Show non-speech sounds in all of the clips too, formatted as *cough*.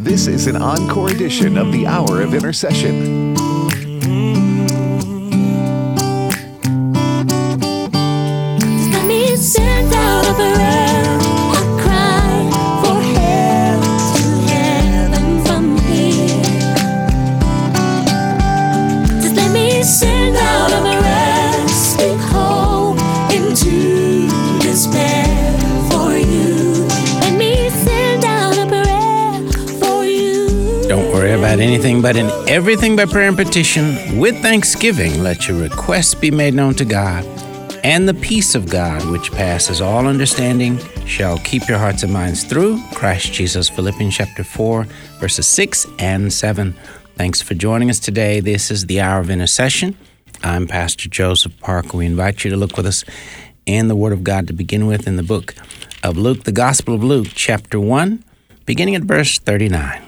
This is an encore edition of the Hour of Intercession. Anything, but in everything by prayer and petition, with thanksgiving, let your requests be made known to God. And the peace of God, which passes all understanding, shall keep your hearts and minds through Christ Jesus. Philippians chapter 4, verses 6 and 7. Thanks for joining us today. This is the Hour of Intercession. I'm Pastor Joseph Parker. We invite you to look with us in the Word of God to begin with in the book of Luke, the Gospel of Luke, chapter 1, beginning at verse 39.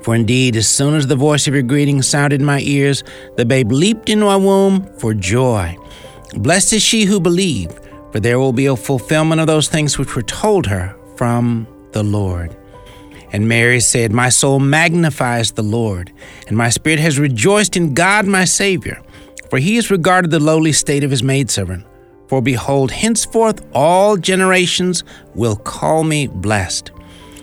For indeed, as soon as the voice of your greeting sounded in my ears, the babe leaped in my womb for joy. Blessed is she who believed, for there will be a fulfillment of those things which were told her from the Lord. And Mary said, My soul magnifies the Lord, and my spirit has rejoiced in God my Savior, for he has regarded the lowly state of his maidservant. For behold, henceforth all generations will call me blessed.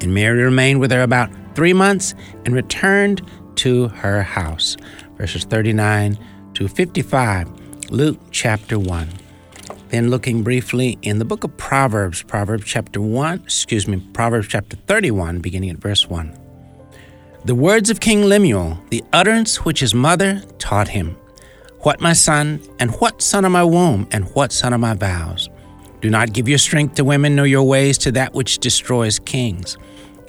And Mary remained with her about three months and returned to her house. Verses 39 to 55, Luke chapter 1. Then looking briefly in the book of Proverbs, Proverbs chapter 1, excuse me, Proverbs chapter 31, beginning at verse 1. The words of King Lemuel, the utterance which his mother taught him. What, my son, and what son of my womb, and what son of my vows? Do not give your strength to women, nor your ways to that which destroys kings.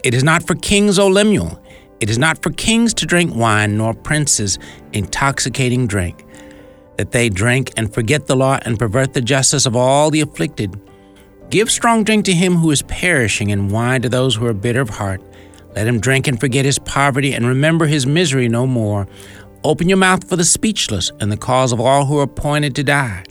It is not for kings, O Lemuel. It is not for kings to drink wine, nor princes intoxicating drink, that they drink and forget the law and pervert the justice of all the afflicted. Give strong drink to him who is perishing, and wine to those who are bitter of heart. Let him drink and forget his poverty, and remember his misery no more. Open your mouth for the speechless, and the cause of all who are appointed to die.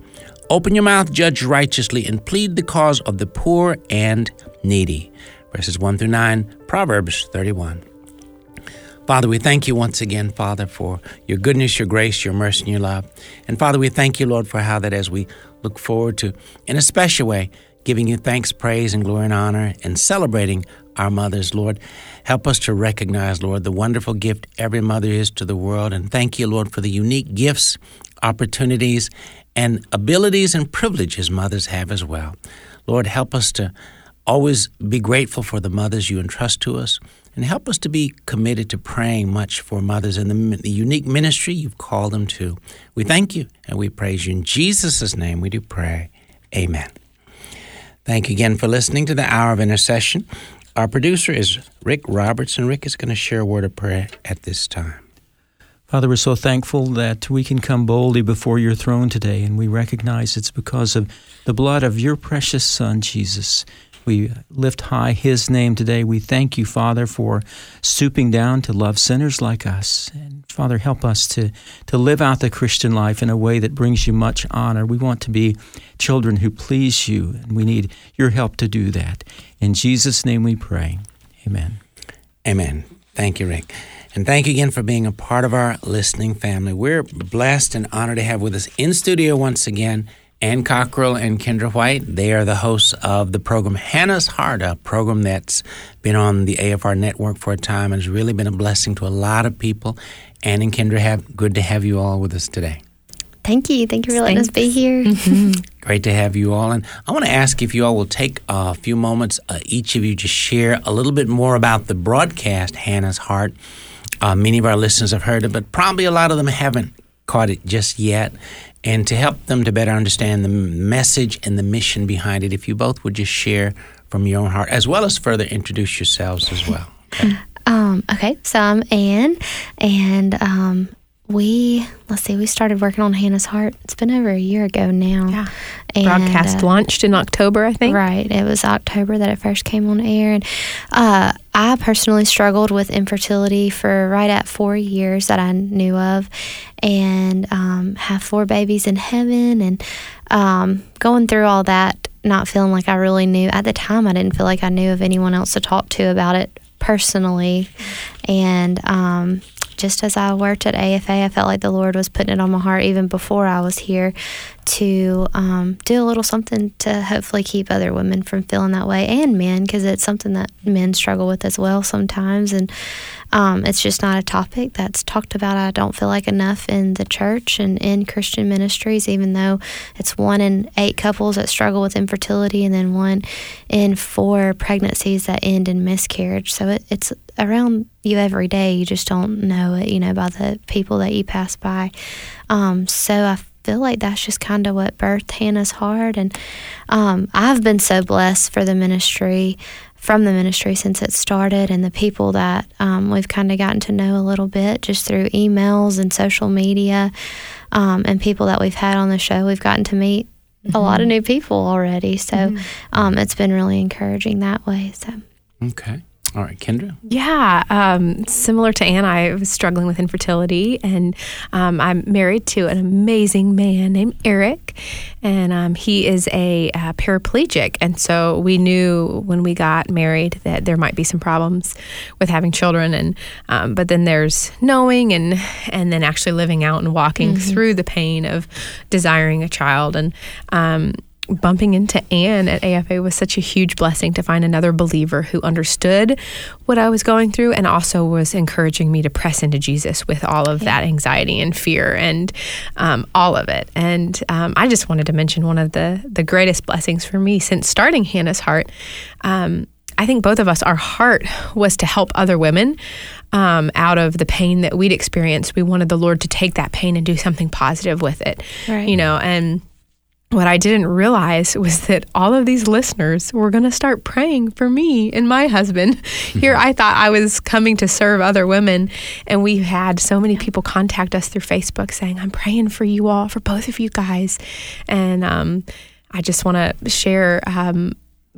Open your mouth, judge righteously, and plead the cause of the poor and needy. Verses 1 through 9, Proverbs 31. Father, we thank you once again, Father, for your goodness, your grace, your mercy, and your love. And Father, we thank you, Lord, for how that as we look forward to, in a special way, giving you thanks, praise, and glory and honor, and celebrating our mothers, Lord. Help us to recognize, Lord, the wonderful gift every mother is to the world. And thank you, Lord, for the unique gifts, opportunities, and abilities and privileges mothers have as well. Lord, help us to always be grateful for the mothers you entrust to us, and help us to be committed to praying much for mothers in the, the unique ministry you've called them to. We thank you and we praise you. In Jesus' name we do pray. Amen. Thank you again for listening to the Hour of Intercession. Our producer is Rick Roberts, and Rick is going to share a word of prayer at this time. Father, we're so thankful that we can come boldly before your throne today, and we recognize it's because of the blood of your precious Son, Jesus. We lift high his name today. We thank you, Father, for stooping down to love sinners like us. And Father, help us to, to live out the Christian life in a way that brings you much honor. We want to be children who please you, and we need your help to do that. In Jesus' name we pray. Amen. Amen. Thank you, Rick. And thank you again for being a part of our listening family. We're blessed and honored to have with us in studio once again Anne Cockrell and Kendra White. They are the hosts of the program Hannah's Heart, a program that's been on the AFR network for a time and has really been a blessing to a lot of people. Anne and Kendra, have good to have you all with us today. Thank you. Thank you for letting us be here. *laughs* Great to have you all. And I want to ask if you all will take a few moments, uh, each of you, just share a little bit more about the broadcast, Hannah's Heart. Uh, many of our listeners have heard it, but probably a lot of them haven't caught it just yet. And to help them to better understand the message and the mission behind it, if you both would just share from your own heart, as well as further introduce yourselves as well. Okay. Um, okay, so I'm Anne, and um, we let's see, we started working on Hannah's Heart. It's been over a year ago now. Yeah. And, Broadcast uh, launched in October, I think. Right. It was October that it first came on air. And uh, I personally struggled with infertility for right at four years that I knew of and um, have four babies in heaven and um, going through all that, not feeling like I really knew. At the time, I didn't feel like I knew of anyone else to talk to about it personally. And um, just as I worked at AFA, I felt like the Lord was putting it on my heart even before I was here to um, do a little something to hopefully keep other women from feeling that way and men because it's something that men struggle with as well sometimes. And um, it's just not a topic that's talked about, I don't feel like enough in the church and in Christian ministries, even though it's one in eight couples that struggle with infertility and then one in four pregnancies that end in miscarriage. So it, it's around you every day. You just don't know it, you know, by the people that you pass by. Um, so I feel like that's just kind of what birthed Hannah's heart. And um, I've been so blessed for the ministry, from the ministry since it started, and the people that um, we've kind of gotten to know a little bit just through emails and social media, um, and people that we've had on the show. We've gotten to meet a lot of new people already. So um, it's been really encouraging that way. So. Okay. All right, Kendra. Yeah, um, similar to Anna, I was struggling with infertility, and um, I'm married to an amazing man named Eric, and um, he is a uh, paraplegic. And so we knew when we got married that there might be some problems with having children, and um, but then there's knowing and and then actually living out and walking through the pain of desiring a child, and um, bumping into Anne at AFA was such a huge blessing to find another believer who understood what I was going through and also was encouraging me to press into Jesus with all of that anxiety and fear and um, all of it. And um, I just wanted to mention one of the the greatest blessings for me since starting Hannah's Heart. Um, I think both of us, our heart was to help other women um, out of the pain that we'd experienced. We wanted the Lord to take that pain and do something positive with it, Right. you know, and what I didn't realize was that all of these listeners were going to start praying for me and my husband. *laughs* Here, I thought I was coming to serve other women, and we had so many people contact us through Facebook saying, "I'm praying for you all, for both of you guys," and um, I just want to share. Um,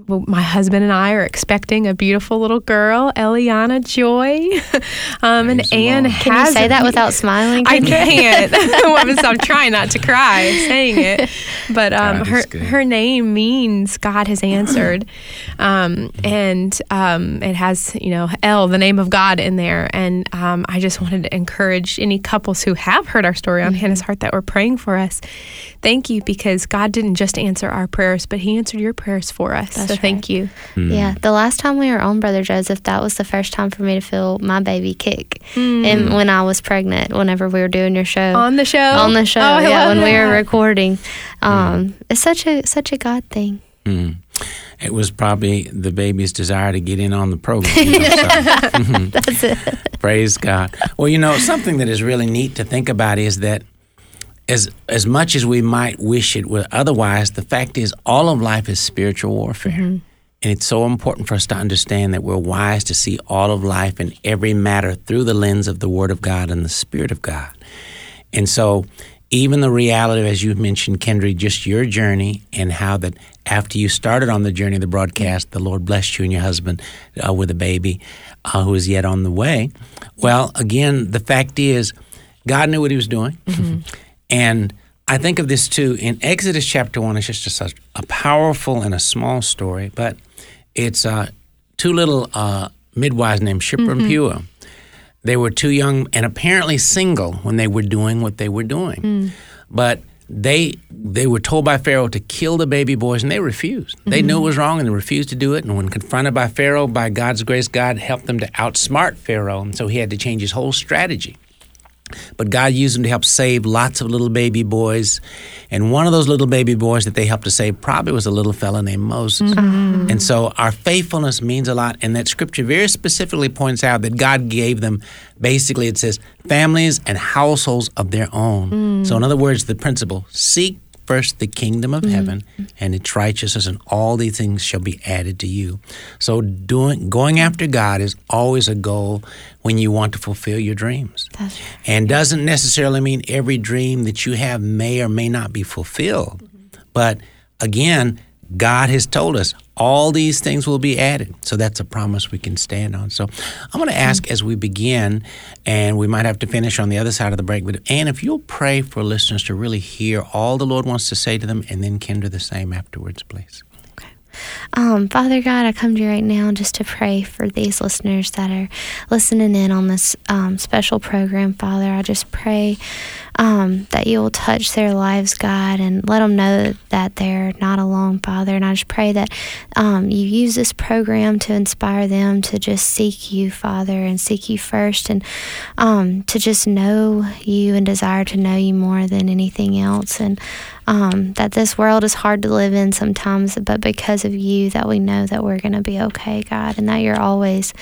well, my husband and I are expecting a beautiful little girl, Eliana Joy, *laughs* um, and Anne has Can you say that without smiling? I can't. *laughs* *laughs* I'm, I'm trying not to cry saying it, but um, God her good. her name means God has answered, *clears throat* um, and um, it has you know El, the name of God, in there. And um, I just wanted to encourage any couples who have heard our story on Hannah's Heart that were praying for us. Thank you because God didn't just answer our prayers, but He answered your prayers for us. That's so thank right. you. Yeah, the last time we were on Brother Joseph, that was the first time for me to feel my baby kick. And when I was pregnant, whenever we were doing your show On the show, on the show, Oh, yeah, love when we were recording, um, it's such a such a God thing. Mm. It was probably the baby's desire to get in on the program. You *laughs* know, so. *laughs* That's *laughs* it. Praise God. Well, you know, something that is really neat to think about is that as as much as we might wish it were otherwise, the fact is all of life is spiritual warfare. And it's so important for us to understand that we're wise to see all of life and every matter through the lens of the Word of God and the Spirit of God. And so, even the reality, as you mentioned, Kendra, just your journey and how that after you started on the journey of the broadcast, the Lord blessed you and your husband uh, with a baby uh, who is yet on the way. Well, again, the fact is, God knew what He was doing. *laughs* and I think of this too in Exodus chapter 1. It's just a, such a powerful and a small story, but it's uh, two little uh, midwives named Shiphrah and Puah. They were too young and apparently single when they were doing what they were doing. But they they were told by Pharaoh to kill the baby boys, and they refused. They knew it was wrong, and they refused to do it. And when confronted by Pharaoh, by God's grace, God helped them to outsmart Pharaoh, and so he had to change his whole strategy. But God used them to help save lots of little baby boys. And one of those little baby boys that they helped to save probably was a little fella named Moses. Mm-hmm. And so our faithfulness means a lot. And that scripture very specifically points out that God gave them, basically, it says, families and households of their own. Mm. So, in other words, the principle seek first the kingdom of mm-hmm. heaven and its righteousness, and all these things shall be added to you. So, doing going mm-hmm. after God is always a goal when you want to fulfill your dreams, That's and doesn't necessarily mean every dream that you have may or may not be fulfilled. Mm-hmm. But again, God has told us all these things will be added. So that's a promise we can stand on. So I'm going to ask as we begin, and we might have to finish on the other side of the break, but Anne, if you'll pray for listeners to really hear all the Lord wants to say to them, and then Kendra the same afterwards, please. Um, Father God, I come to you right now just to pray for these listeners that are listening in on this um, special program, Father. I just pray um, that you will touch their lives, God, and let them know that they're not alone, Father. And I just pray that um, you use this program to inspire them to just seek you, Father, and seek you first, and um, to just know you and desire to know you more than anything else. And um, that this world is hard to live in sometimes, but because of you, that we know that we're going to be okay, God, and that you're always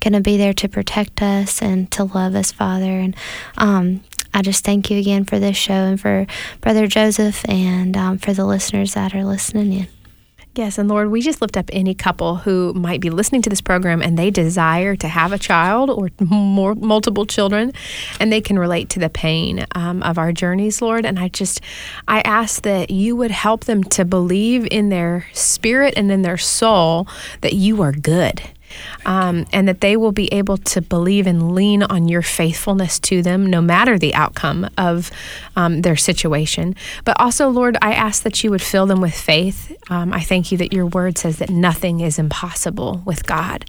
going to be there to protect us and to love us, Father. And um, I just thank you again for this show and for Brother Joseph and um, for the listeners that are listening in. Yes, and Lord, we just lift up any couple who might be listening to this program and they desire to have a child or more multiple children, and they can relate to the pain um, of our journeys, Lord. And I just, I ask that you would help them to believe in their spirit and in their soul that you are good. Um, and that they will be able to believe and lean on your faithfulness to them, no matter the outcome of um, their situation. But also, Lord, I ask that you would fill them with faith. Um, I thank you that your word says that nothing is impossible with God.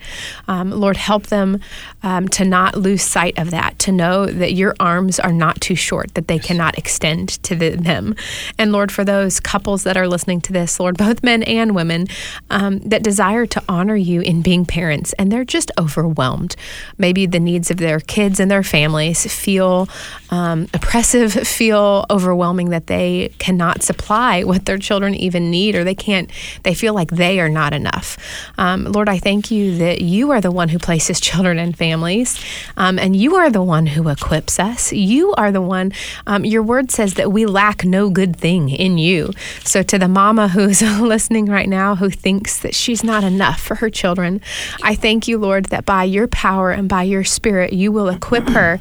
Um, Lord, help them um, to not lose sight of that, to know that your arms are not too short, that they cannot extend to the, them. And Lord, for those couples that are listening to this, Lord, both men and women um, that desire to honor you in being parents, and they're just overwhelmed. Maybe the needs of their kids and their families feel um, oppressive, *laughs* feel overwhelming that they cannot supply what their children even need, or they can't, they feel like they are not enough. Um, Lord, I thank you that you are the one who places *laughs* children and families, um, and you are the one who equips us. You are the one, um, your word says that we lack no good thing in you. So, to the mama who's *laughs* listening right now who thinks that she's not enough for her children, I thank you, Lord, that by your power and by your spirit, you will equip her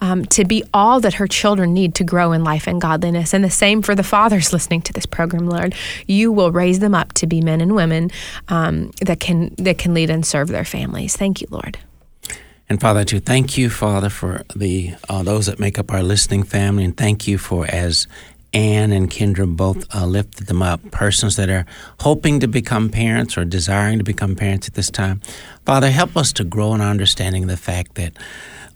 um, to be all that her children need to grow in life and godliness. And the same for the fathers listening to this program, Lord. You will raise them up to be men and women um, that can that can lead and serve their families. Thank you, Lord. And Father, too, thank you, Father, for the uh, those that make up our listening family, and thank you for as Anne and Kendra both uh, lifted them up, persons that are hoping to become parents or desiring to become parents at this time. Father, help us to grow in our understanding of the fact that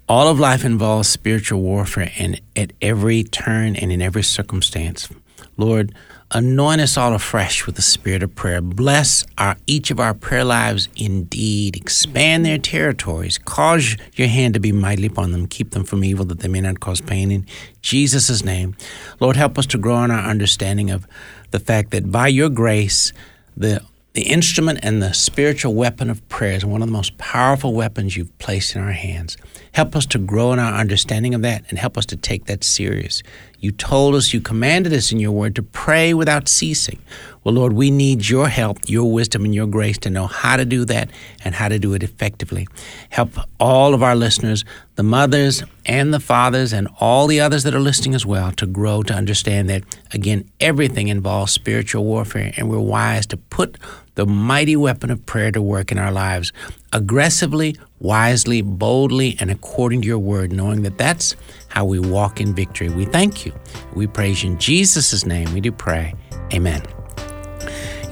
all of life involves spiritual warfare, and at every turn and in every circumstance, Lord, anoint us all afresh with the spirit of prayer. Bless our each of our prayer lives indeed. Expand their territories. Cause your hand to be mightily upon them. Keep them from evil that they may not cause pain. In Jesus' name, Lord, help us to grow in our understanding of the fact that by your grace, the the instrument and the spiritual weapon of prayer is one of the most powerful weapons you've placed in our hands. Help us to grow in our understanding of that and help us to take that serious. You told us, you commanded us in your word to pray without ceasing. Well, Lord, we need your help, your wisdom, and your grace to know how to do that and how to do it effectively. Help all of our listeners, the mothers and the fathers, and all the others that are listening as well, to grow to understand that, again, everything involves spiritual warfare, and we're wise to put the mighty weapon of prayer to work in our lives aggressively, wisely, boldly, and according to your word, knowing that that's how we walk in victory. We thank you. We praise you in Jesus' name. We do pray. Amen.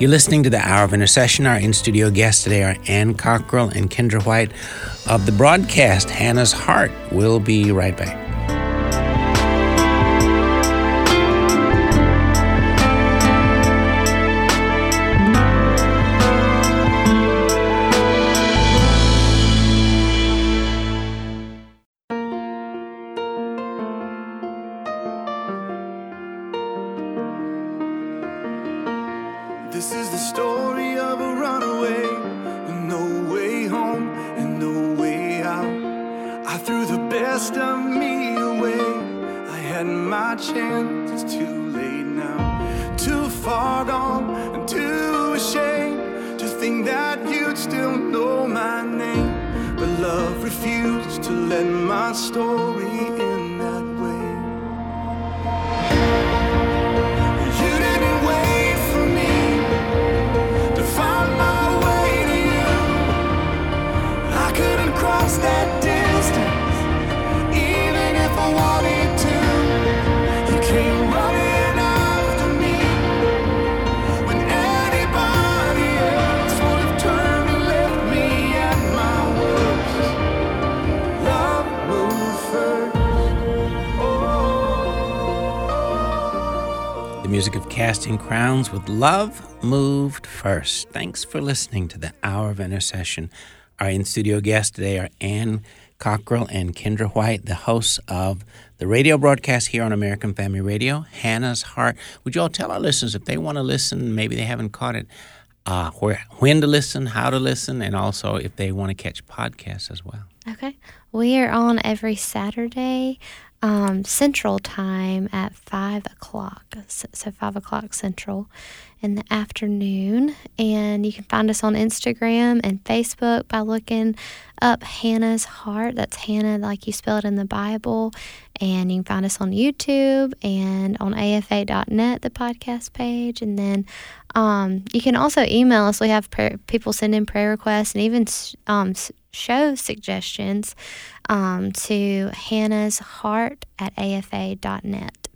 You're listening to the Hour of Intercession. Our in studio guests today are Anne Cockrell and Kendra White of the broadcast Hannah's Heart. We'll be right back. This is the story of a runaway and no way home and no way out. I threw the best of me away. I had my chance, it's too late now. Too far gone and too ashamed to think that you'd still know my name. But love refused to let my story Casting Crowns with Love Moved First. Thanks for listening to the Hour of Intercession. Our in studio guests today are Anne Cockrell and Kendra White, the hosts of the radio broadcast here on American Family Radio, Hannah's Heart. Would you all tell our listeners if they want to listen, maybe they haven't caught it, uh, where, when to listen, how to listen, and also if they want to catch podcasts as well? Okay. We are on every Saturday, um, Central Time at 5 o'clock. So, so 5 o'clock Central in the afternoon. And you can find us on Instagram and Facebook by looking up Hannah's Heart. That's Hannah, like you spell it in the Bible. And you can find us on YouTube and on AFA.net, the podcast page. And then um, you can also email us. We have prayer, people send in prayer requests and even um, show suggestions um, to Hannah's Heart at AFA.net.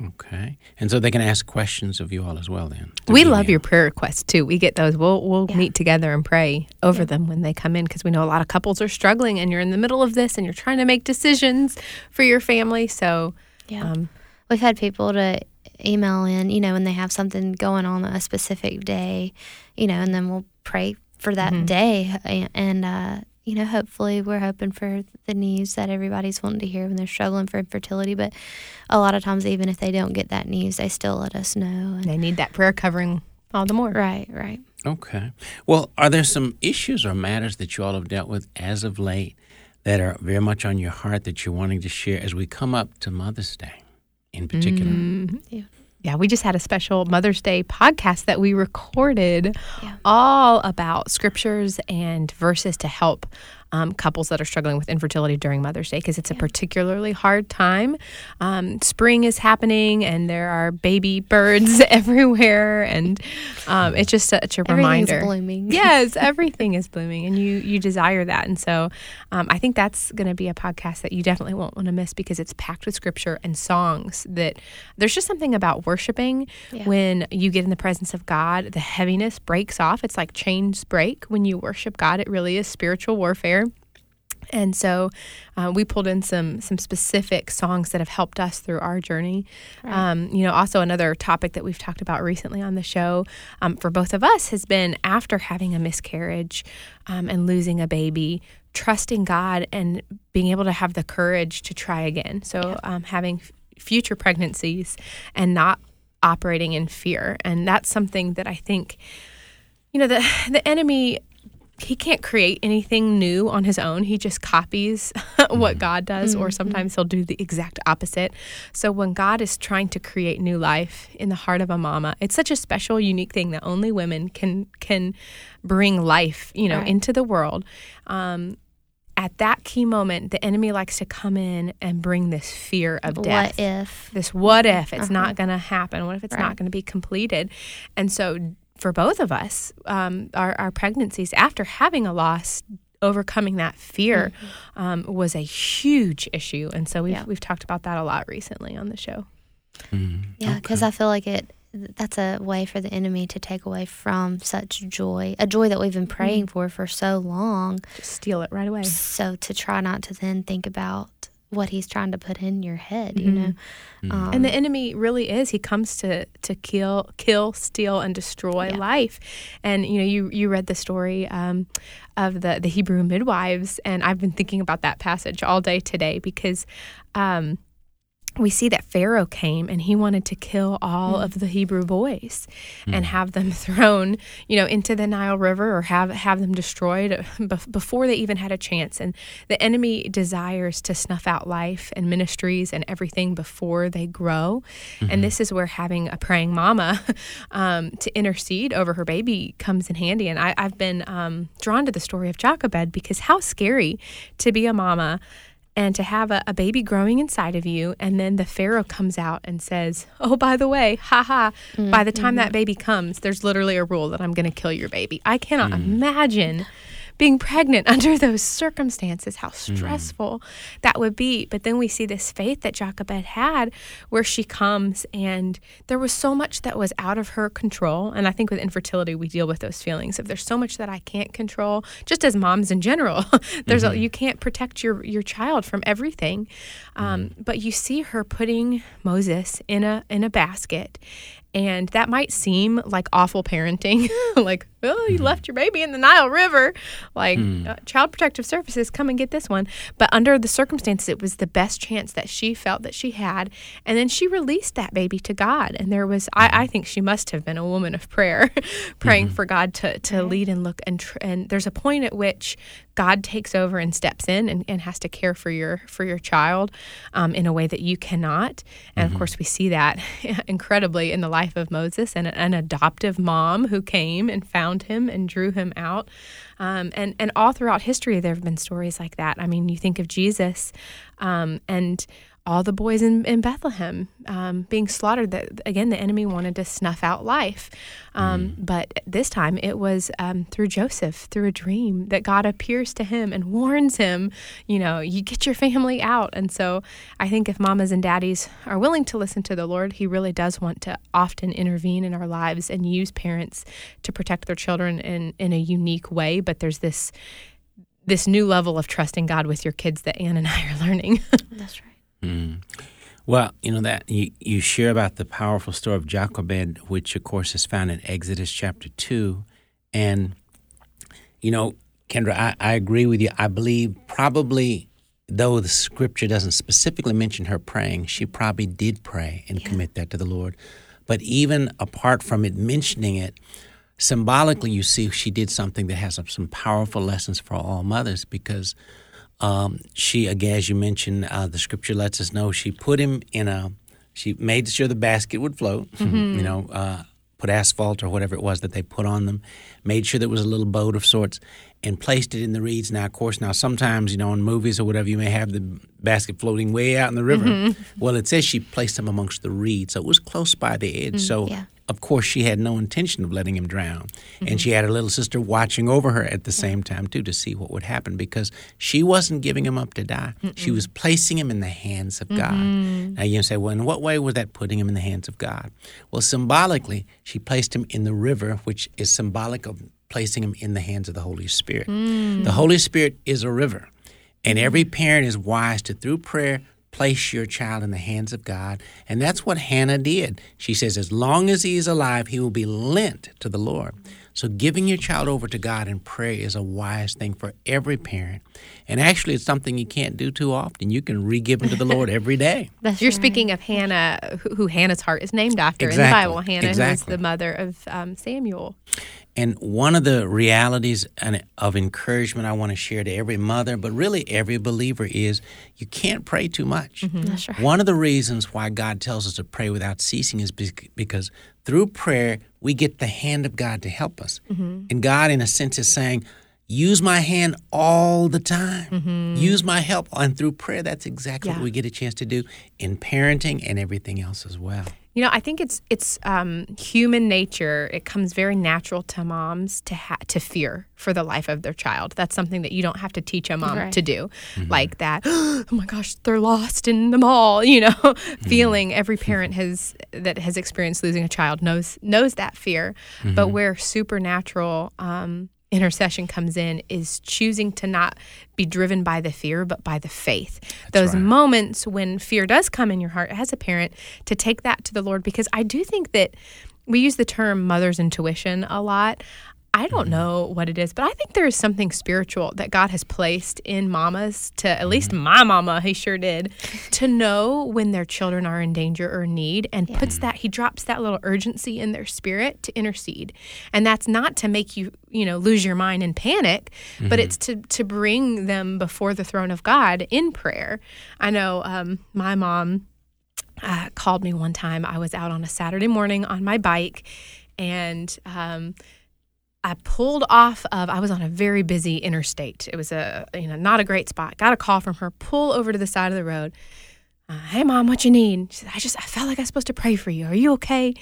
Okay. And so they can ask questions of you all as well then. We love email. your prayer requests too. We get those. We'll we'll Yeah. meet together and pray over them when they come in because we know a lot of couples are struggling and you're in the middle of this and you're trying to make decisions for your family. So Yeah. um, We've had people to email in, you know, when they have something going on a specific day, you know, and then we'll pray for that day. a- And, uh, you know, hopefully we're hoping for the news that everybody's wanting to hear when they're struggling for infertility. But a lot of times, even if they don't get that news, they still let us know. And, they need that prayer covering all the more. right, right. Okay. Well, are there some issues or matters that you all have dealt with as of late that are very much on your heart that you're wanting to share as we come up to Mother's Day in particular? Yeah, we just had a special Mother's Day podcast that we recorded Yeah. all about scriptures and verses to help um, couples that are struggling with infertility during Mother's Day because it's a particularly hard time. Um, spring is happening and there are baby birds *laughs* everywhere, and um, it's just such a reminder. blooming. *laughs* yes, everything is blooming, and you you desire that, and so um, I think that's going to be a podcast that you definitely won't want to miss because it's packed with scripture and songs. That there's just something about worshiping Yeah. when you get in the presence of God, the heaviness breaks off. It's like chains break when you worship God. It really is spiritual warfare. And so uh, we pulled in some some specific songs that have helped us through our journey. Um, you know, also another topic that we've talked about recently on the show um, for both of us has been after having a miscarriage um, and losing a baby, trusting God and being able to have the courage to try again. So um, having f- future pregnancies and not operating in fear, and that's something that I think you know the the enemy he can't create anything new on his own. He just copies *laughs* what God does, or sometimes he'll do the exact opposite. So when God is trying to create new life in the heart of a mama, it's such a special, unique thing that only women can can bring life, you know, Right. into the world. Um, at that key moment, the enemy likes to come in and bring this fear of death What if? this what if it's not going to happen what if it's not Uh-huh. Going to be completed and so for both of us um, our, our pregnancies after having a loss overcoming that fear um, was a huge issue and so we've, Mm-hmm. Yeah. we've talked about that a lot recently on the show Yeah, because I feel like it. That's a way for the enemy to take away from such joy, a joy that we've been praying for for so long. just steal it right away So to try not to then think about what he's trying to put in your head, you know. Um, and the enemy really is he comes to to kill kill steal and destroy Yeah. life and you know you you read the story um, of the the hebrew midwives and i've been thinking about that passage all day today because um, we see that Pharaoh came and he wanted to kill all of the Hebrew boys and have them *laughs* thrown, you know, into the Nile River or have have them destroyed *laughs* before they even had a chance. And the enemy desires to snuff out life and ministries and everything before they grow. And this is where having a praying mama *laughs* um, to intercede over her baby comes in handy. And I, I've been um, drawn to the story of Jochebed because how scary to be a mama and to have a, a baby growing inside of you and then the pharaoh comes out and says oh by the way haha by the time that mm-hmm. baby comes there's literally a rule that i'm going to kill your baby. I cannot mm. imagine being pregnant *laughs* under those circumstances how mm-hmm. stressful that would be. But then we see this faith that jochebed had where she comes and there was so much that was out of her control. And i think with infertility we deal with those feelings of there's so much that i can't control. Just as moms in general *laughs* there's a, mm-hmm. you can't protect your your child from everything. Mm-hmm. Um, but you see her putting moses in a in a basket. And that might seem like awful parenting *laughs* like oh you left your baby in the nile river. Like uh, child protective services come and get this one. But under the circumstances it was the best chance that she felt that she had. And then she released that baby to god. And there was i, I think she must have been a woman of prayer *laughs* praying for god to, to lead and look and, tr- and there's a point at which god takes over and steps in and, and has to care for your for your child um, in a way that you cannot. And of course we see that *laughs* incredibly in the life of moses and an adoptive mom who came and found him and drew him out. Um, and and all throughout history there have been stories like that. I mean you think of jesus um, and all the boys in, in Bethlehem um, being slaughtered. That again, the enemy wanted to snuff out life, um, but this time it was um, through Joseph, through a dream, that God appears to him and warns him. You know, you get your family out. And so, I think if mamas and daddies are willing to listen to the Lord, He really does want to often intervene in our lives and use parents to protect their children in in a unique way. But there's this this new level of trusting God with your kids that Anne and I are learning. *laughs* That's right. Mm. Well, you know that you, you share about the powerful story of Jochebed, which of course is found in Exodus chapter two, and you know, Kendra, I, I agree with you. I believe probably though the scripture doesn't specifically mention her praying, she probably did pray and commit that to the Lord. But even apart from it mentioning it, symbolically, you see she did something that has some powerful lessons for all mothers because um, she, again, as you mentioned, uh, the scripture lets us know she put him in a, she made sure the basket would float, you know, uh, put asphalt or whatever it was that they put on them, made sure there was a little boat of sorts, and placed it in the reeds. Now, of course, now sometimes, you know, in movies or whatever, you may have the basket floating way out in the river. Well, it says she placed them amongst the reeds, so it was close by the edge. so, yeah. Of course, she had no intention of letting him drown. And mm-hmm. she had her little sister watching over her at the same time, too, to see what would happen because she wasn't giving him up to die. She was placing him in the hands of God. Mm-hmm. Now, you say, well, in what way was that putting him in the hands of God? Well, symbolically, she placed him in the river, which is symbolic of placing him in the hands of the Holy Spirit. The mm. Holy Spirit is a river. And every mm-hmm. parent is wise to, through prayer, place your child in the hands of God. And that's what Hannah did. She says, as long as he is alive, he will be lent to the Lord. So giving your child over to God in prayer is a wise thing for every parent. And actually, it's something you can't do too often. You can re give them to the *laughs* Lord every day. That's You're right. speaking of Hannah, who, who Hannah's heart is named after in the Bible. Hannah, who is the mother of um, Samuel. And one of the realities of encouragement I want to share to every mother, but really every believer, is you can't pray too much. Mm-hmm. That's right. One of the reasons why God tells us to pray without ceasing is because through prayer, we get the hand of God to help us. Mm-hmm. And God, in a sense, is saying, Use my hand all the time. Mm-hmm. Use my help. And through prayer, that's exactly Yeah. what we get a chance to do in parenting and everything else as well. You know, I think it's it's um, human nature. It comes very natural to moms to ha- to fear for the life of their child. That's something that you don't have to teach a mom Right. to do, like that. *gasps* Oh my gosh, they're lost in the mall. *laughs* You know, feeling every parent has that has experienced losing a child knows knows that fear. But where supernatural um, intercession comes in is choosing to not be driven by the fear, but by the faith. Those right. moments when fear does come in your heart as a parent, to take that to the Lord, because I do think that we use the term mother's intuition a lot. I don't know what it is, but I think there is something spiritual that God has placed in mamas to at least my mama, he sure did, to know when their children are in danger or need and puts that he drops that little urgency in their spirit to intercede. And that's not to make you, you know, lose your mind and panic, but it's to to bring them before the throne of God in prayer. I know um, my mom uh, called me one time. I was out on a Saturday morning on my bike, and um, I pulled off of. I was on a very busy interstate. It was a you know not a great spot. Got a call from her. Pull over to the side of the road. Uh, hey mom, what you need? She said, I just I felt like I was supposed to pray for you. Are you okay?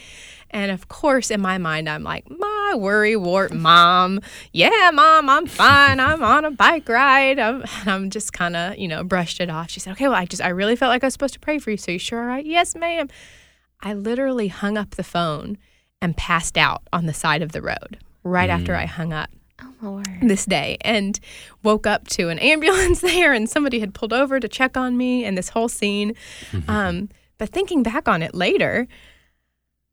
And of course, in my mind, I'm like, my worry wart mom. Yeah, mom, I'm fine. I'm on a bike ride. I'm, I'm just kind of, you know, brushed it off. She said, okay, well, I just, I really felt like I was supposed to pray for you. So you sure all right? Yes, ma'am. I literally hung up the phone and passed out on the side of the road right after I hung up Oh my word. this day and woke up to an ambulance *laughs* there and somebody had pulled over to check on me and this whole scene. Um, but thinking back on it later,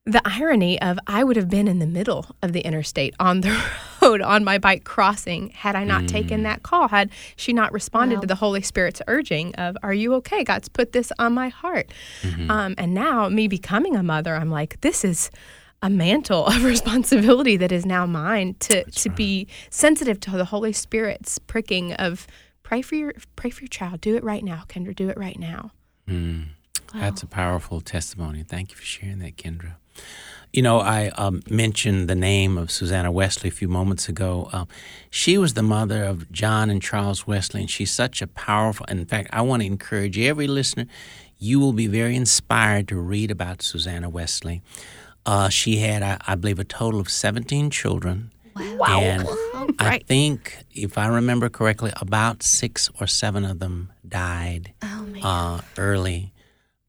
the irony of I would have been in the middle of the interstate on the *laughs* road on my bike crossing had I not taken that call, had she not responded Wow. to the Holy Spirit's urging of, Are you okay? God's put this on my heart. Um, and now, me becoming a mother, I'm like, This is a mantle of *laughs* responsibility that is now mine to to be sensitive to the Holy Spirit's pricking of pray for your pray for your child. Do it right now, Kendra. Do it right now. That's a powerful testimony. Thank you for sharing that, Kendra. You know, I um, mentioned the name of Susanna Wesley a few moments ago. Um, she was the mother of John and Charles Wesley, and she's such a powerful. In fact, I want to encourage every listener. You will be very inspired to read about Susanna Wesley. Uh, she had, I, I believe, a total of 17 children. Wow. And I think, if I remember correctly, about six or seven of them died uh, early.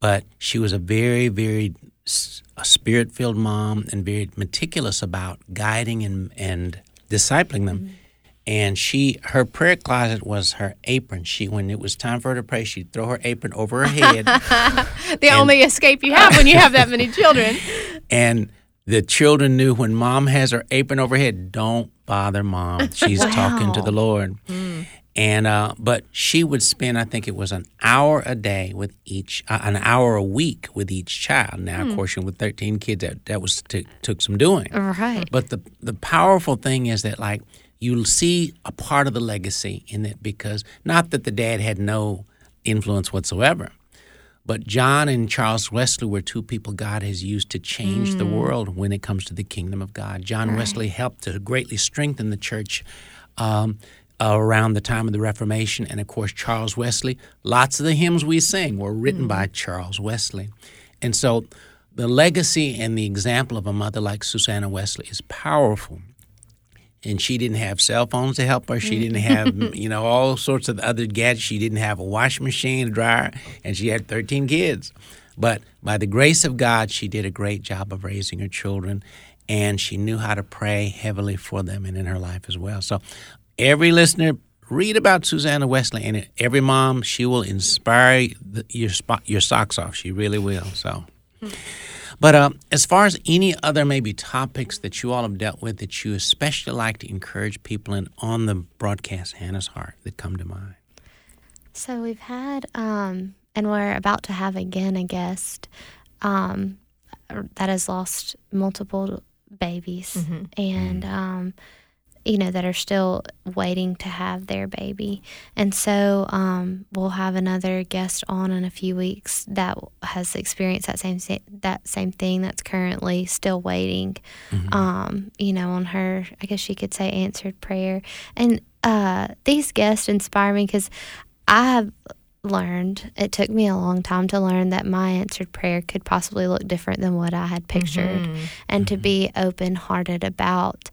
But she was a very, very s- a spirit-filled mom and very meticulous about guiding and and discipling them. And she, her prayer closet was her apron. She, when it was time for her to pray, she'd throw her apron over her head, *laughs* The only escape you have when you have that many children. *laughs* and the children knew when mom has her apron over her head, don't bother mom. *laughs* She's talking to the Lord. And uh, but she would spend, I think it was an hour a day with each, uh, an hour a week with each child. Now, of course, with thirteen kids, that that was t- took some doing. Right. But the the powerful thing is that like you'll see a part of the legacy in it because not that the dad had no influence whatsoever, but John and Charles Wesley were two people God has used to change the world when it comes to the kingdom of God. John Wesley helped to greatly strengthen the church. Um, Around the time of the Reformation, and of course, Charles Wesley. Lots of the hymns we sing were written by Charles Wesley. And so the legacy and the example of a mother like Susanna Wesley is powerful. And she didn't have cell phones to help her. She didn't have, mm-hmm. you know, all sorts of other gadgets. She didn't have a washing machine, a dryer, and she had 13 kids. But by the grace of God, she did a great job of raising her children, and she knew how to pray heavily for them and in her life as well. So, every listener, read about Susanna Wesley, and every mom, she will inspire the, your spot, your socks off. She really will. So. Hmm. But uh, as far as any other maybe topics that you all have dealt with that you especially like to encourage people in on the broadcast, Hannah's Heart, that come to mind? So we've had, um, and we're about to have again a guest um, that has lost multiple babies, and um, you know that are still waiting to have their baby. And so um, we'll have another guest on in a few weeks that has experienced that same that same thing. That's currently still waiting. Um, you know, on her, I guess she could say answered prayer. And uh, these guests inspire me because I have learned it took me a long time to learn that my answered prayer could possibly look different than what I had pictured and to be open hearted about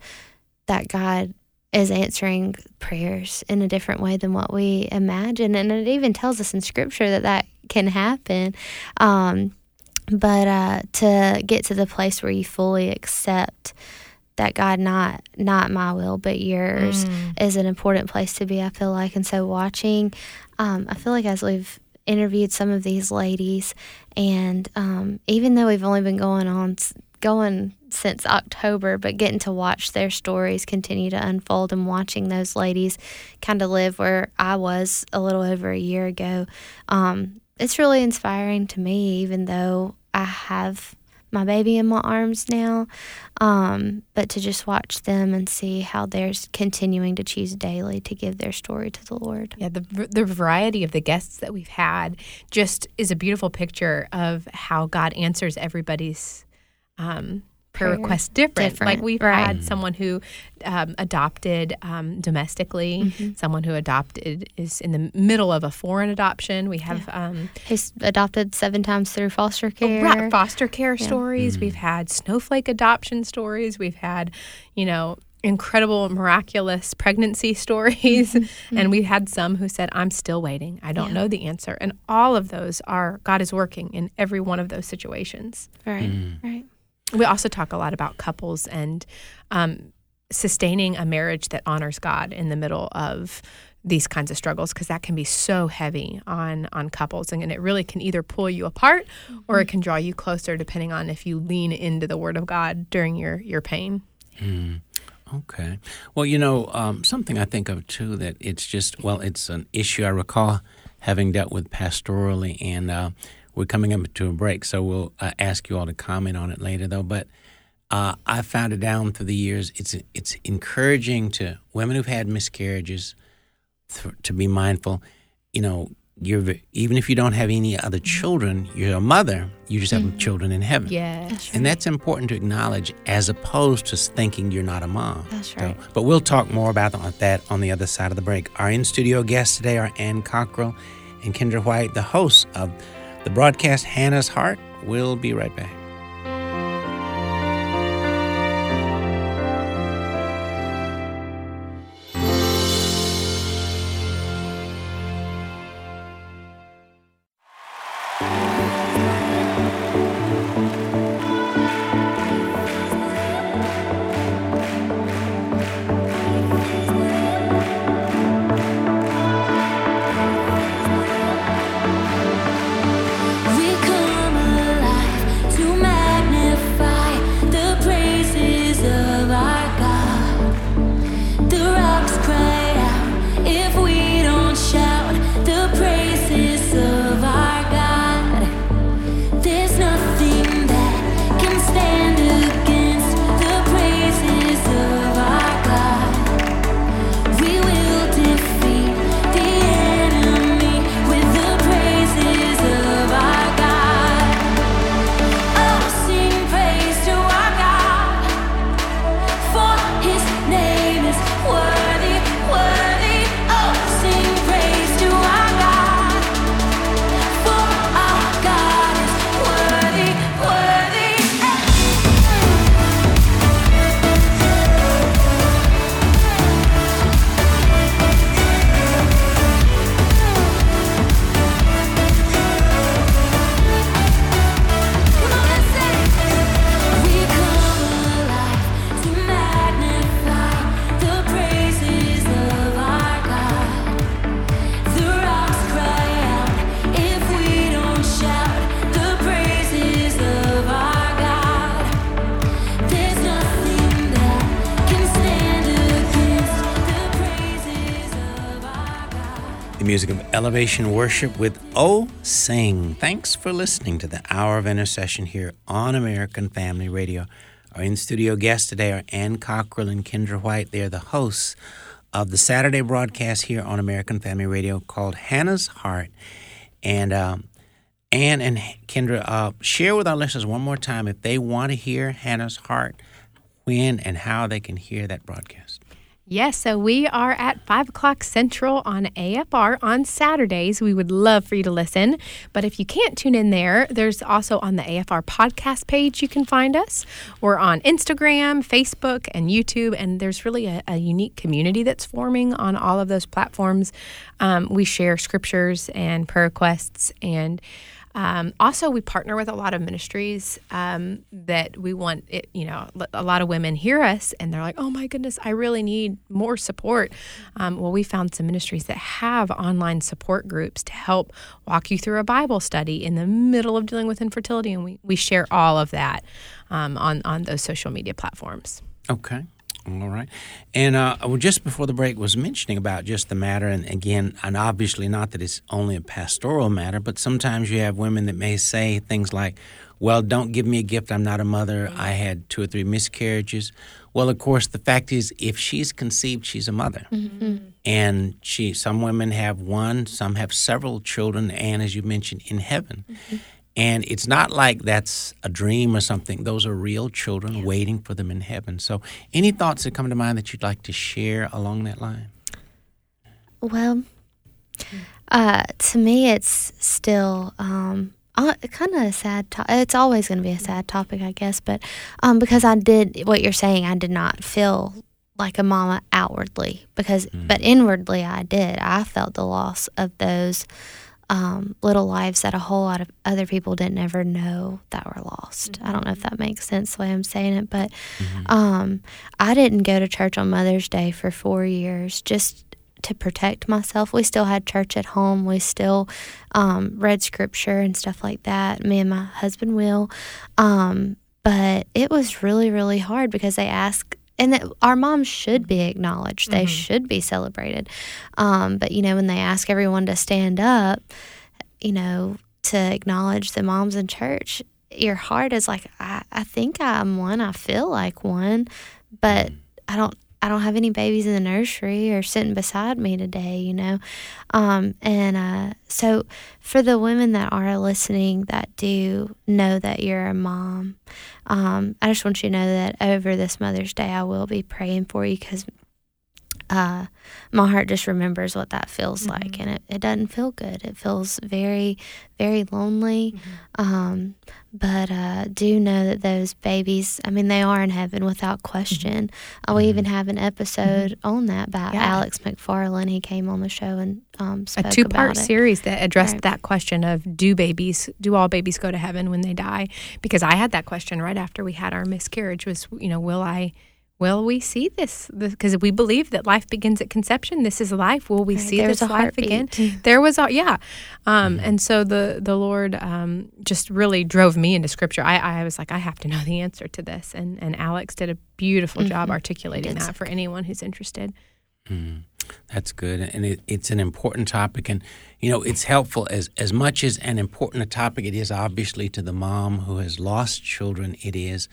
that God is answering prayers in a different way than what we imagine. And it even tells us in scripture that that can happen. Um, but uh, to get to the place where you fully accept that God not not my will but yours is an important place to be I feel like. And so watching um, I feel like as we've interviewed some of these ladies and um, even though we've only been going on going since October, but getting to watch their stories continue to unfold and watching those ladies kind of live where I was a little over a year ago, um, it's really inspiring to me, even though I have my baby in my arms now. Um, but to just watch them and see how they're continuing to choose daily to give their story to the Lord. Yeah, the the variety of the guests that we've had just is a beautiful picture of how God answers everybody's um, prayer Prayer. request different. Different, Like we've right. had someone who um, adopted um, domestically, Mm-hmm. someone who adopted is in the middle of a foreign adoption. We have um, He's adopted seven times through foster care. Right, foster care stories. We've had snowflake adoption stories. We've had, you know, incredible, miraculous pregnancy *laughs* stories. And we've had some who said, I'm still waiting. I don't know the answer. And all of those are, God is working in every one of those situations. Right, right. We also talk a lot about couples and um, sustaining a marriage that honors God in the middle of these kinds of struggles because that can be so heavy on on couples and, it really can either pull you apart or it can draw you closer depending on if you lean into the word of God during your your pain. Okay. Well, you know, um, something I think of too that it's just, well, it's an issue I recall having dealt with pastorally, and uh, we're coming up to a break, so we'll uh, ask you all to comment on it later, though. But uh, I found it down through the years. It's it's encouraging to women who've had miscarriages th- to be mindful. You know, you're even if you don't have any other children, you're a mother. You just have children in heaven. Yes. And that's important to acknowledge as opposed to thinking you're not a mom. That's So- right. but we'll talk more about that on the other side of the break. Our in studio guests today are Anne Cockrell and Kendra White, the hosts of the broadcast Hannah's Heart. We'll be right back. Elevation worship with Oh Sing. Thanks for listening to the Hour of Intercession here on American Family Radio. Our in studio guests today are Anne Cockrell and Kendra White. They are the hosts of the Saturday broadcast here on American Family Radio called Hannah's Heart. And um, Anne and Kendra, uh, share with our listeners one more time if they want to hear Hannah's Heart, when and how they can hear that broadcast. Yes, so we are at 5 o'clock Central on AFR on Saturdays. We would love for you to listen. But if you can't tune in there, there's also on the AFR podcast page you can find us. We're on Instagram, Facebook, and YouTube. And there's really a, a unique community that's forming on all of those platforms. Um, we share scriptures and prayer requests and Um, also, we partner with a lot of ministries um, that we want. It, you know, a lot of women hear us and they're like, "Oh my goodness, I really need more support." Um, well, we found some ministries that have online support groups to help walk you through a Bible study in the middle of dealing with infertility, and we we share all of that um, on on those social media platforms. Okay. All right. And uh, well, just before the break was mentioning about just the matter, and again, and obviously not that it's only a pastoral matter, but sometimes you have women that may say things like, well, don't give me a gift. I'm not a mother. I mm-hmm. had two or three miscarriages. Well, of course, the fact is, if she's conceived, she's a mother. Mm-hmm. And she, some women have one, some have several children, and as you mentioned, in heaven. Mm-hmm. And it's not like that's a dream or something. Those are real children waiting for them in heaven. So, any thoughts that come to mind that you'd like to share along that line? Well, uh, to me, it's still um, kind of a sad. To- it's always going to be a sad topic, I guess. But um, because I did what you're saying, I did not feel like a mama outwardly, because but inwardly I did. I felt the loss of those um, little lives that a whole lot of other people didn't ever know that were lost. I don't know if that makes sense the way I'm saying it, but um, I didn't go to church on Mother's Day for four years just to protect myself. We still had church at home. We still um, read scripture and stuff like that. Me and my husband will. Um, but it was really, really hard because they ask, and that our moms should be acknowledged. They should be celebrated. Um, but you know, when they ask everyone to stand up, you know, to acknowledge the moms in church, your heart is like, I, I think I'm one. I feel like one, but I don't. I don't have any babies in the nursery or sitting beside me today, you know. Um, and uh, so, for the women that are listening that do know that you're a mom, um, I just want you to know that over this Mother's Day, I will be praying for you because uh, my heart just remembers what that feels like, and it, it doesn't feel good. It feels very, very lonely. Um, but uh, do know that those babies, I mean, they are in heaven without question. Uh, we even have an episode on that by Yeah. Alex McFarlane. He came on the show and um, spoke a two part series that addressed Right. that question of do babies do all babies go to heaven when they die because i had that question right after we had our miscarriage was you know will i will we see this because we believe that life begins at conception. This is life. Will we Right, see there this was a life again? Heartbeat. *laughs* there was a yeah. Um, and so the the lord um, just really drove me into scripture. I, I was like i have to know the answer to this. And and alex did a beautiful job articulating did that for anyone who's interested. That's good, and it, it's an important topic, and you know it's helpful. As as much as an important a topic it is obviously to the mom who has lost children. It is,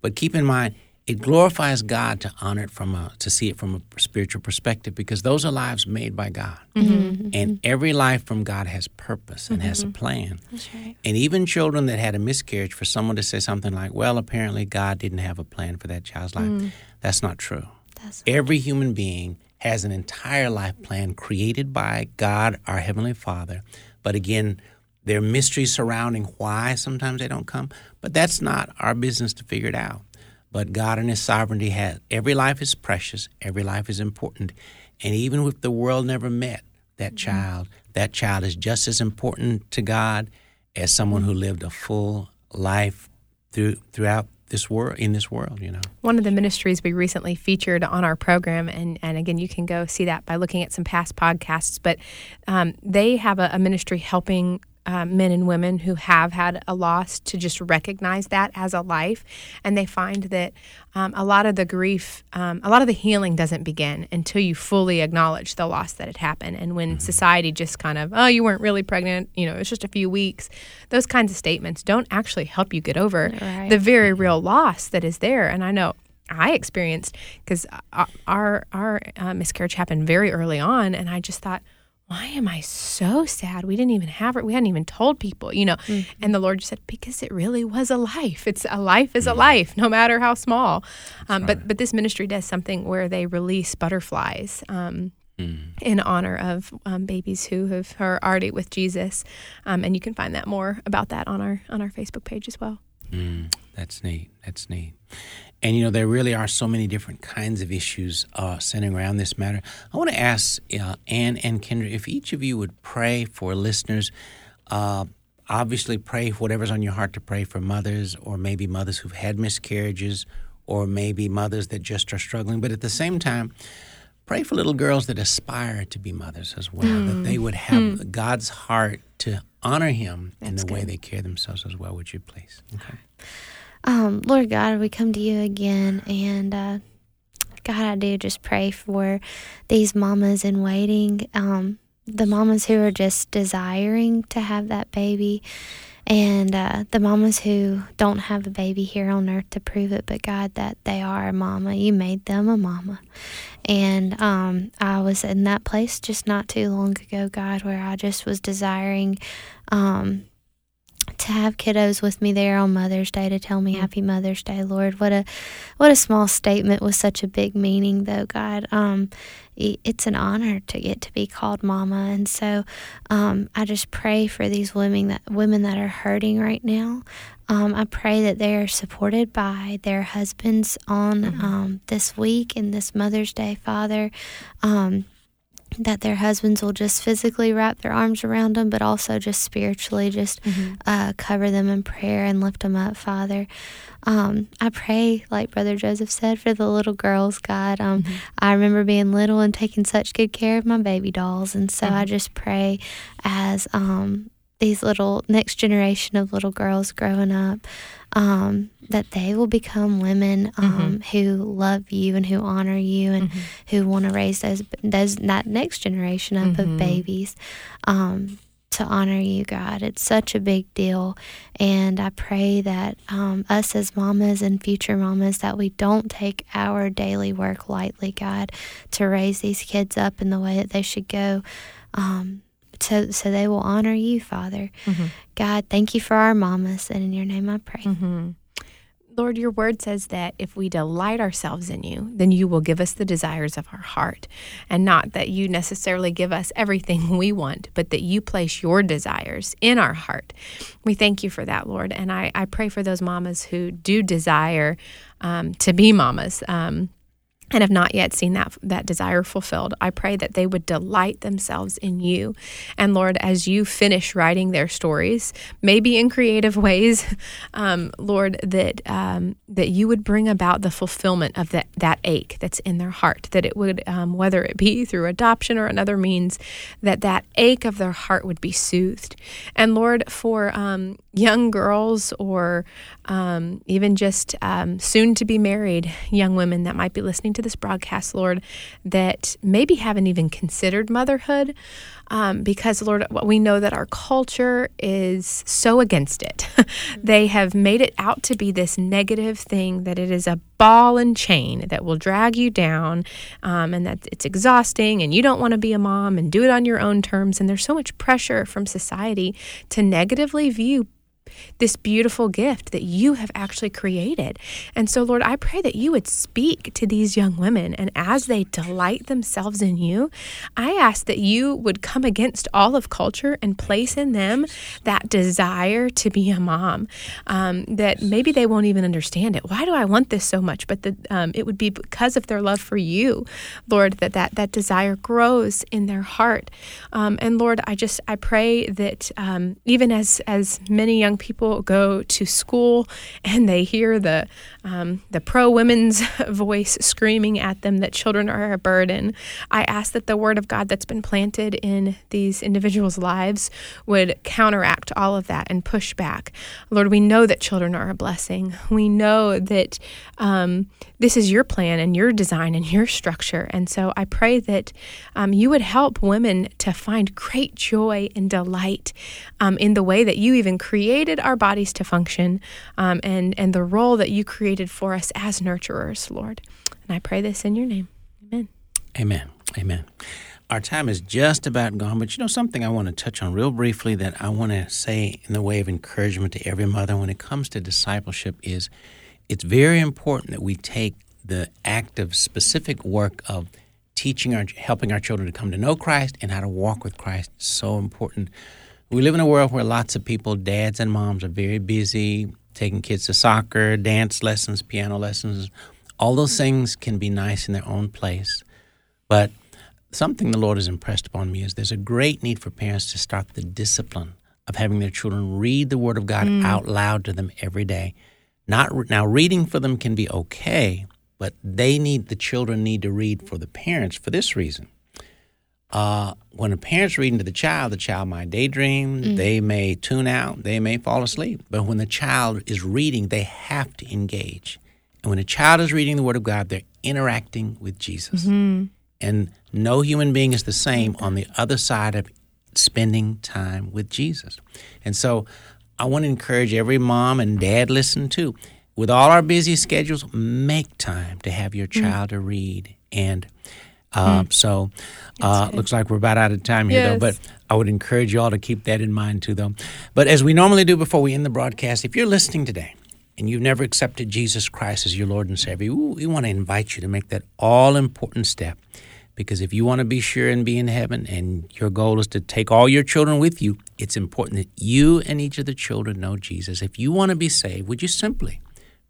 but keep in mind it glorifies God to honor it from a to see it from a spiritual perspective because those are lives made by God, mm-hmm. Mm-hmm. Mm-hmm. and every life from God has purpose and has a plan. That's right. And even children that had a miscarriage, for someone to say something like, "Well, apparently God didn't have a plan for that child's life," mm. that's not true. That's Every human being has an entire life plan created by God, our Heavenly Father. But again, there are mysteries surrounding why sometimes they don't come, but that's not our business to figure it out. But God in His sovereignty has every life is precious, every life is important. And even if the world never met that child, that child is just as important to God as someone who lived a full life through throughout this world in this world, you know. one of the ministries we recently featured on our program, and, and again, you can go see that by looking at some past podcasts, but um, they have a, a ministry helping. Uh, men and women who have had a loss to just recognize that as a life. And they find that um, a lot of the grief, um, a lot of the healing doesn't begin until you fully acknowledge the loss that had happened. And when society just kind of, oh, you weren't really pregnant, you know, it's just a few weeks, those kinds of statements don't actually help you get over Right. the very real loss that is there. And I know I experienced because our our uh, miscarriage happened very early on, and I just thought, why am I so sad? We didn't even have it. We hadn't even told people, you know. And the Lord just said, because it really was a life. It's a life is a life, no matter how small. Um, But but this ministry does something where they release butterflies. Um, in honor of um, babies who have are already with Jesus, um, and you can find that more about that on our on our Facebook page as well. Mm, that's neat. That's neat. And you know, there really are so many different kinds of issues uh, centering around this matter. I want to ask uh, Anne and Kendra if each of you would pray for listeners. Uh, obviously pray whatever's on your heart to pray for mothers or maybe mothers who've had miscarriages or maybe mothers that just are struggling. But at the same time, pray for little girls that aspire to be mothers as well, that they would have God's heart to honor Him in the way they care themselves as well. Would you please? Okay. Um, Lord God, we come to you again, and uh, God, I do just pray for these mamas in waiting, um, the mamas who are just desiring to have that baby, and uh, the mamas who don't have a baby here on earth to prove it, but God, that they are a mama. You made them a mama. And um, I was in that place just not too long ago, God, where I just was desiring. Um, to have kiddos with me there on Mother's Day to tell me Happy Mother's Day, Lord. What a what a small statement with such a big meaning, though, God. Um, it's an honor to get to be called Mama, and so um, I just pray for these women that women that are hurting right now. Um, I pray that they are supported by their husbands on um, this week and this Mother's Day, Father. Um, that their husbands will just physically wrap their arms around them, but also just spiritually, just uh, cover them in prayer and lift them up, Father. Um, I pray, like Brother Joseph said, for the little girls, God. Um, I remember being little and taking such good care of my baby dolls, and so I just pray as um, these little next generation of little girls growing up um, that they will become women um, who love you and who honor you and who want to raise those those that next generation up of babies um, to honor you, God. It's such a big deal, and I pray that um, us as mamas and future mamas that we don't take our daily work lightly, God, to raise these kids up in the way that they should go. Um, so, so they will honor you, Father. God, thank you for our mamas, and in your name I pray. Lord, your word says that if we delight ourselves in you, then you will give us the desires of our heart. And not that you necessarily give us everything *laughs* we want, but that you place your desires in our heart. We thank you for that, Lord. And I, I pray for those mamas who do desire um, to be mamas. Um, and have not yet seen that that desire fulfilled. I pray that they would delight themselves in you. And Lord, as you finish writing their stories, maybe in creative *laughs* ways, um, Lord, that um, that you would bring about the fulfillment of that that ache that's in their heart. That it would, um, whether it be through adoption or another means, that that ache of their heart would be soothed. And Lord, for um, young girls or um, even just um, soon to be married young women that might be listening to this broadcast, Lord, that maybe haven't even considered motherhood. Um, because, Lord, we know that our culture is so against it. *laughs* they have made it out to be this negative thing, that it is a ball and chain that will drag you down, um, and that it's exhausting, and you don't want to be a mom and do it on your own terms. And there's so much pressure from society to negatively view this beautiful gift that you have actually created. And so, Lord, I pray that you would speak to these young women. And as they delight themselves in you, I ask that you would come against all of culture and place in them that desire to be a mom. Um, that maybe they won't even understand it. Why do I want this so much? But the, um, it would be because of their love for you, Lord, that that, that desire grows in their heart. Um, and Lord, I just I pray that um, even as as many young people go to school and they hear the um, the pro women's *laughs* voice screaming at them that children are a burden, I ask that the word of God that's been planted in these individuals' lives would counteract all of that and push back. Lord, we know that children are a blessing. We know that um, this is your plan and your design and your structure. And so I pray that um, you would help women to find great joy and delight um, in the way that you even created our bodies to function um, and, and the role that you created for us as nurturers, Lord. And I pray this in your name. Amen. Amen. Amen. Our time is just about gone, but you know something I want to touch on real briefly that I want to say in the way of encouragement to every mother when it comes to discipleship is it's very important that we take the active, specific work of teaching our, helping our children to come to know Christ and how to walk with Christ. So important. We live in a world where lots of people, dads and moms, are very busy taking kids to soccer, dance lessons, piano lessons. All those things can be nice in their own place. But something the Lord has impressed upon me is there's a great need for parents to start the discipline of having their children read the Word of God mm. out loud to them every day. Not now, reading for them can be okay, but they need the children need to read for the parents for this reason. Uh, when a parent's reading to the child, the child might daydream, mm-hmm. they may tune out, they may fall asleep. But when the child is reading, they have to engage. And when a child is reading the Word of God, they're interacting with Jesus. Mm-hmm. And no human being is the same on the other side of spending time with Jesus. And so I want to encourage every mom and dad listen too. With all our busy schedules, make time to have your mm-hmm. child to read. And uh, so uh, looks like we're about out of time here, though. But I would encourage you all to keep that in mind too, though. But as we normally do before we end the broadcast, if you're listening today and you've never accepted Jesus Christ as your Lord and Savior, we want to invite you to make that all important step. Because if you want to be sure and be in heaven and your goal is to take all your children with you, it's important that you and each of the children know Jesus. If you want to be saved, would you simply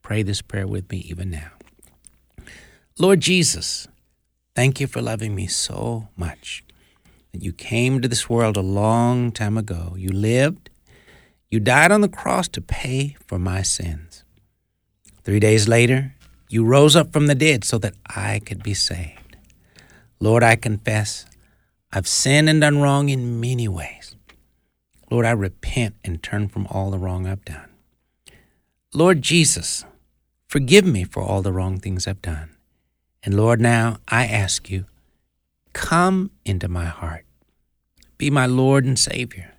pray this prayer with me even now? Lord Jesus, thank you for loving me so much that you came to this world a long time ago. You lived, you died on the cross to pay for my sins. Three days later, you rose up from the dead so that I could be saved. Lord, I confess I've sinned and done wrong in many ways. Lord, I repent and turn from all the wrong I've done. Lord Jesus, forgive me for all the wrong things I've done. And Lord, now I ask you, come into my heart. Be my Lord and Savior.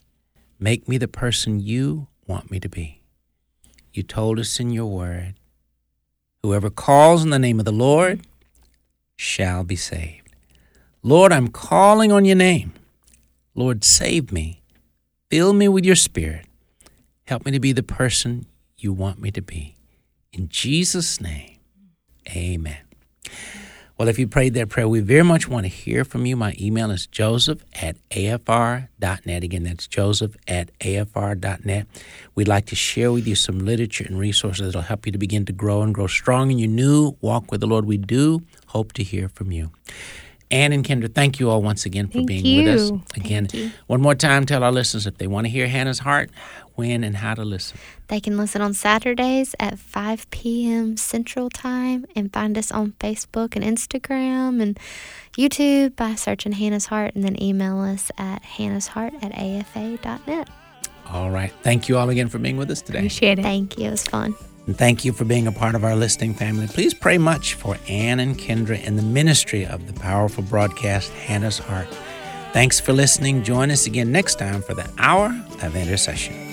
Make me the person you want me to be. You told us in your word, whoever calls in the name of the Lord shall be saved. Lord, I'm calling on your name. Lord, save me. Fill me with your spirit. Help me to be the person you want me to be. In Jesus' name, amen. Well, if you prayed that prayer, we very much want to hear from you. My email is joseph at afr.net. Again, that's joseph at afr.net. We'd like to share with you some literature and resources that'll help you to begin to grow and grow strong in your new walk with the Lord. We do hope to hear from you. Anne and Kendra, thank you all once again for Thank being with us. Again, one more time, tell our listeners if they want to hear Hannah's heart, when and how to listen. They can listen on Saturdays at 5 p.m. Central Time and find us on Facebook and Instagram and YouTube by searching Hannah's Heart and then email us at hannahsheart at afa.net. All right. Thank you all again for being with us today. Appreciate it. Thank you. It was fun. And thank you for being a part of our listening family. Please pray much for Anne and Kendra and the ministry of the powerful broadcast, Hannah's Heart. Thanks for listening. Join us again next time for the Hour of Intercession.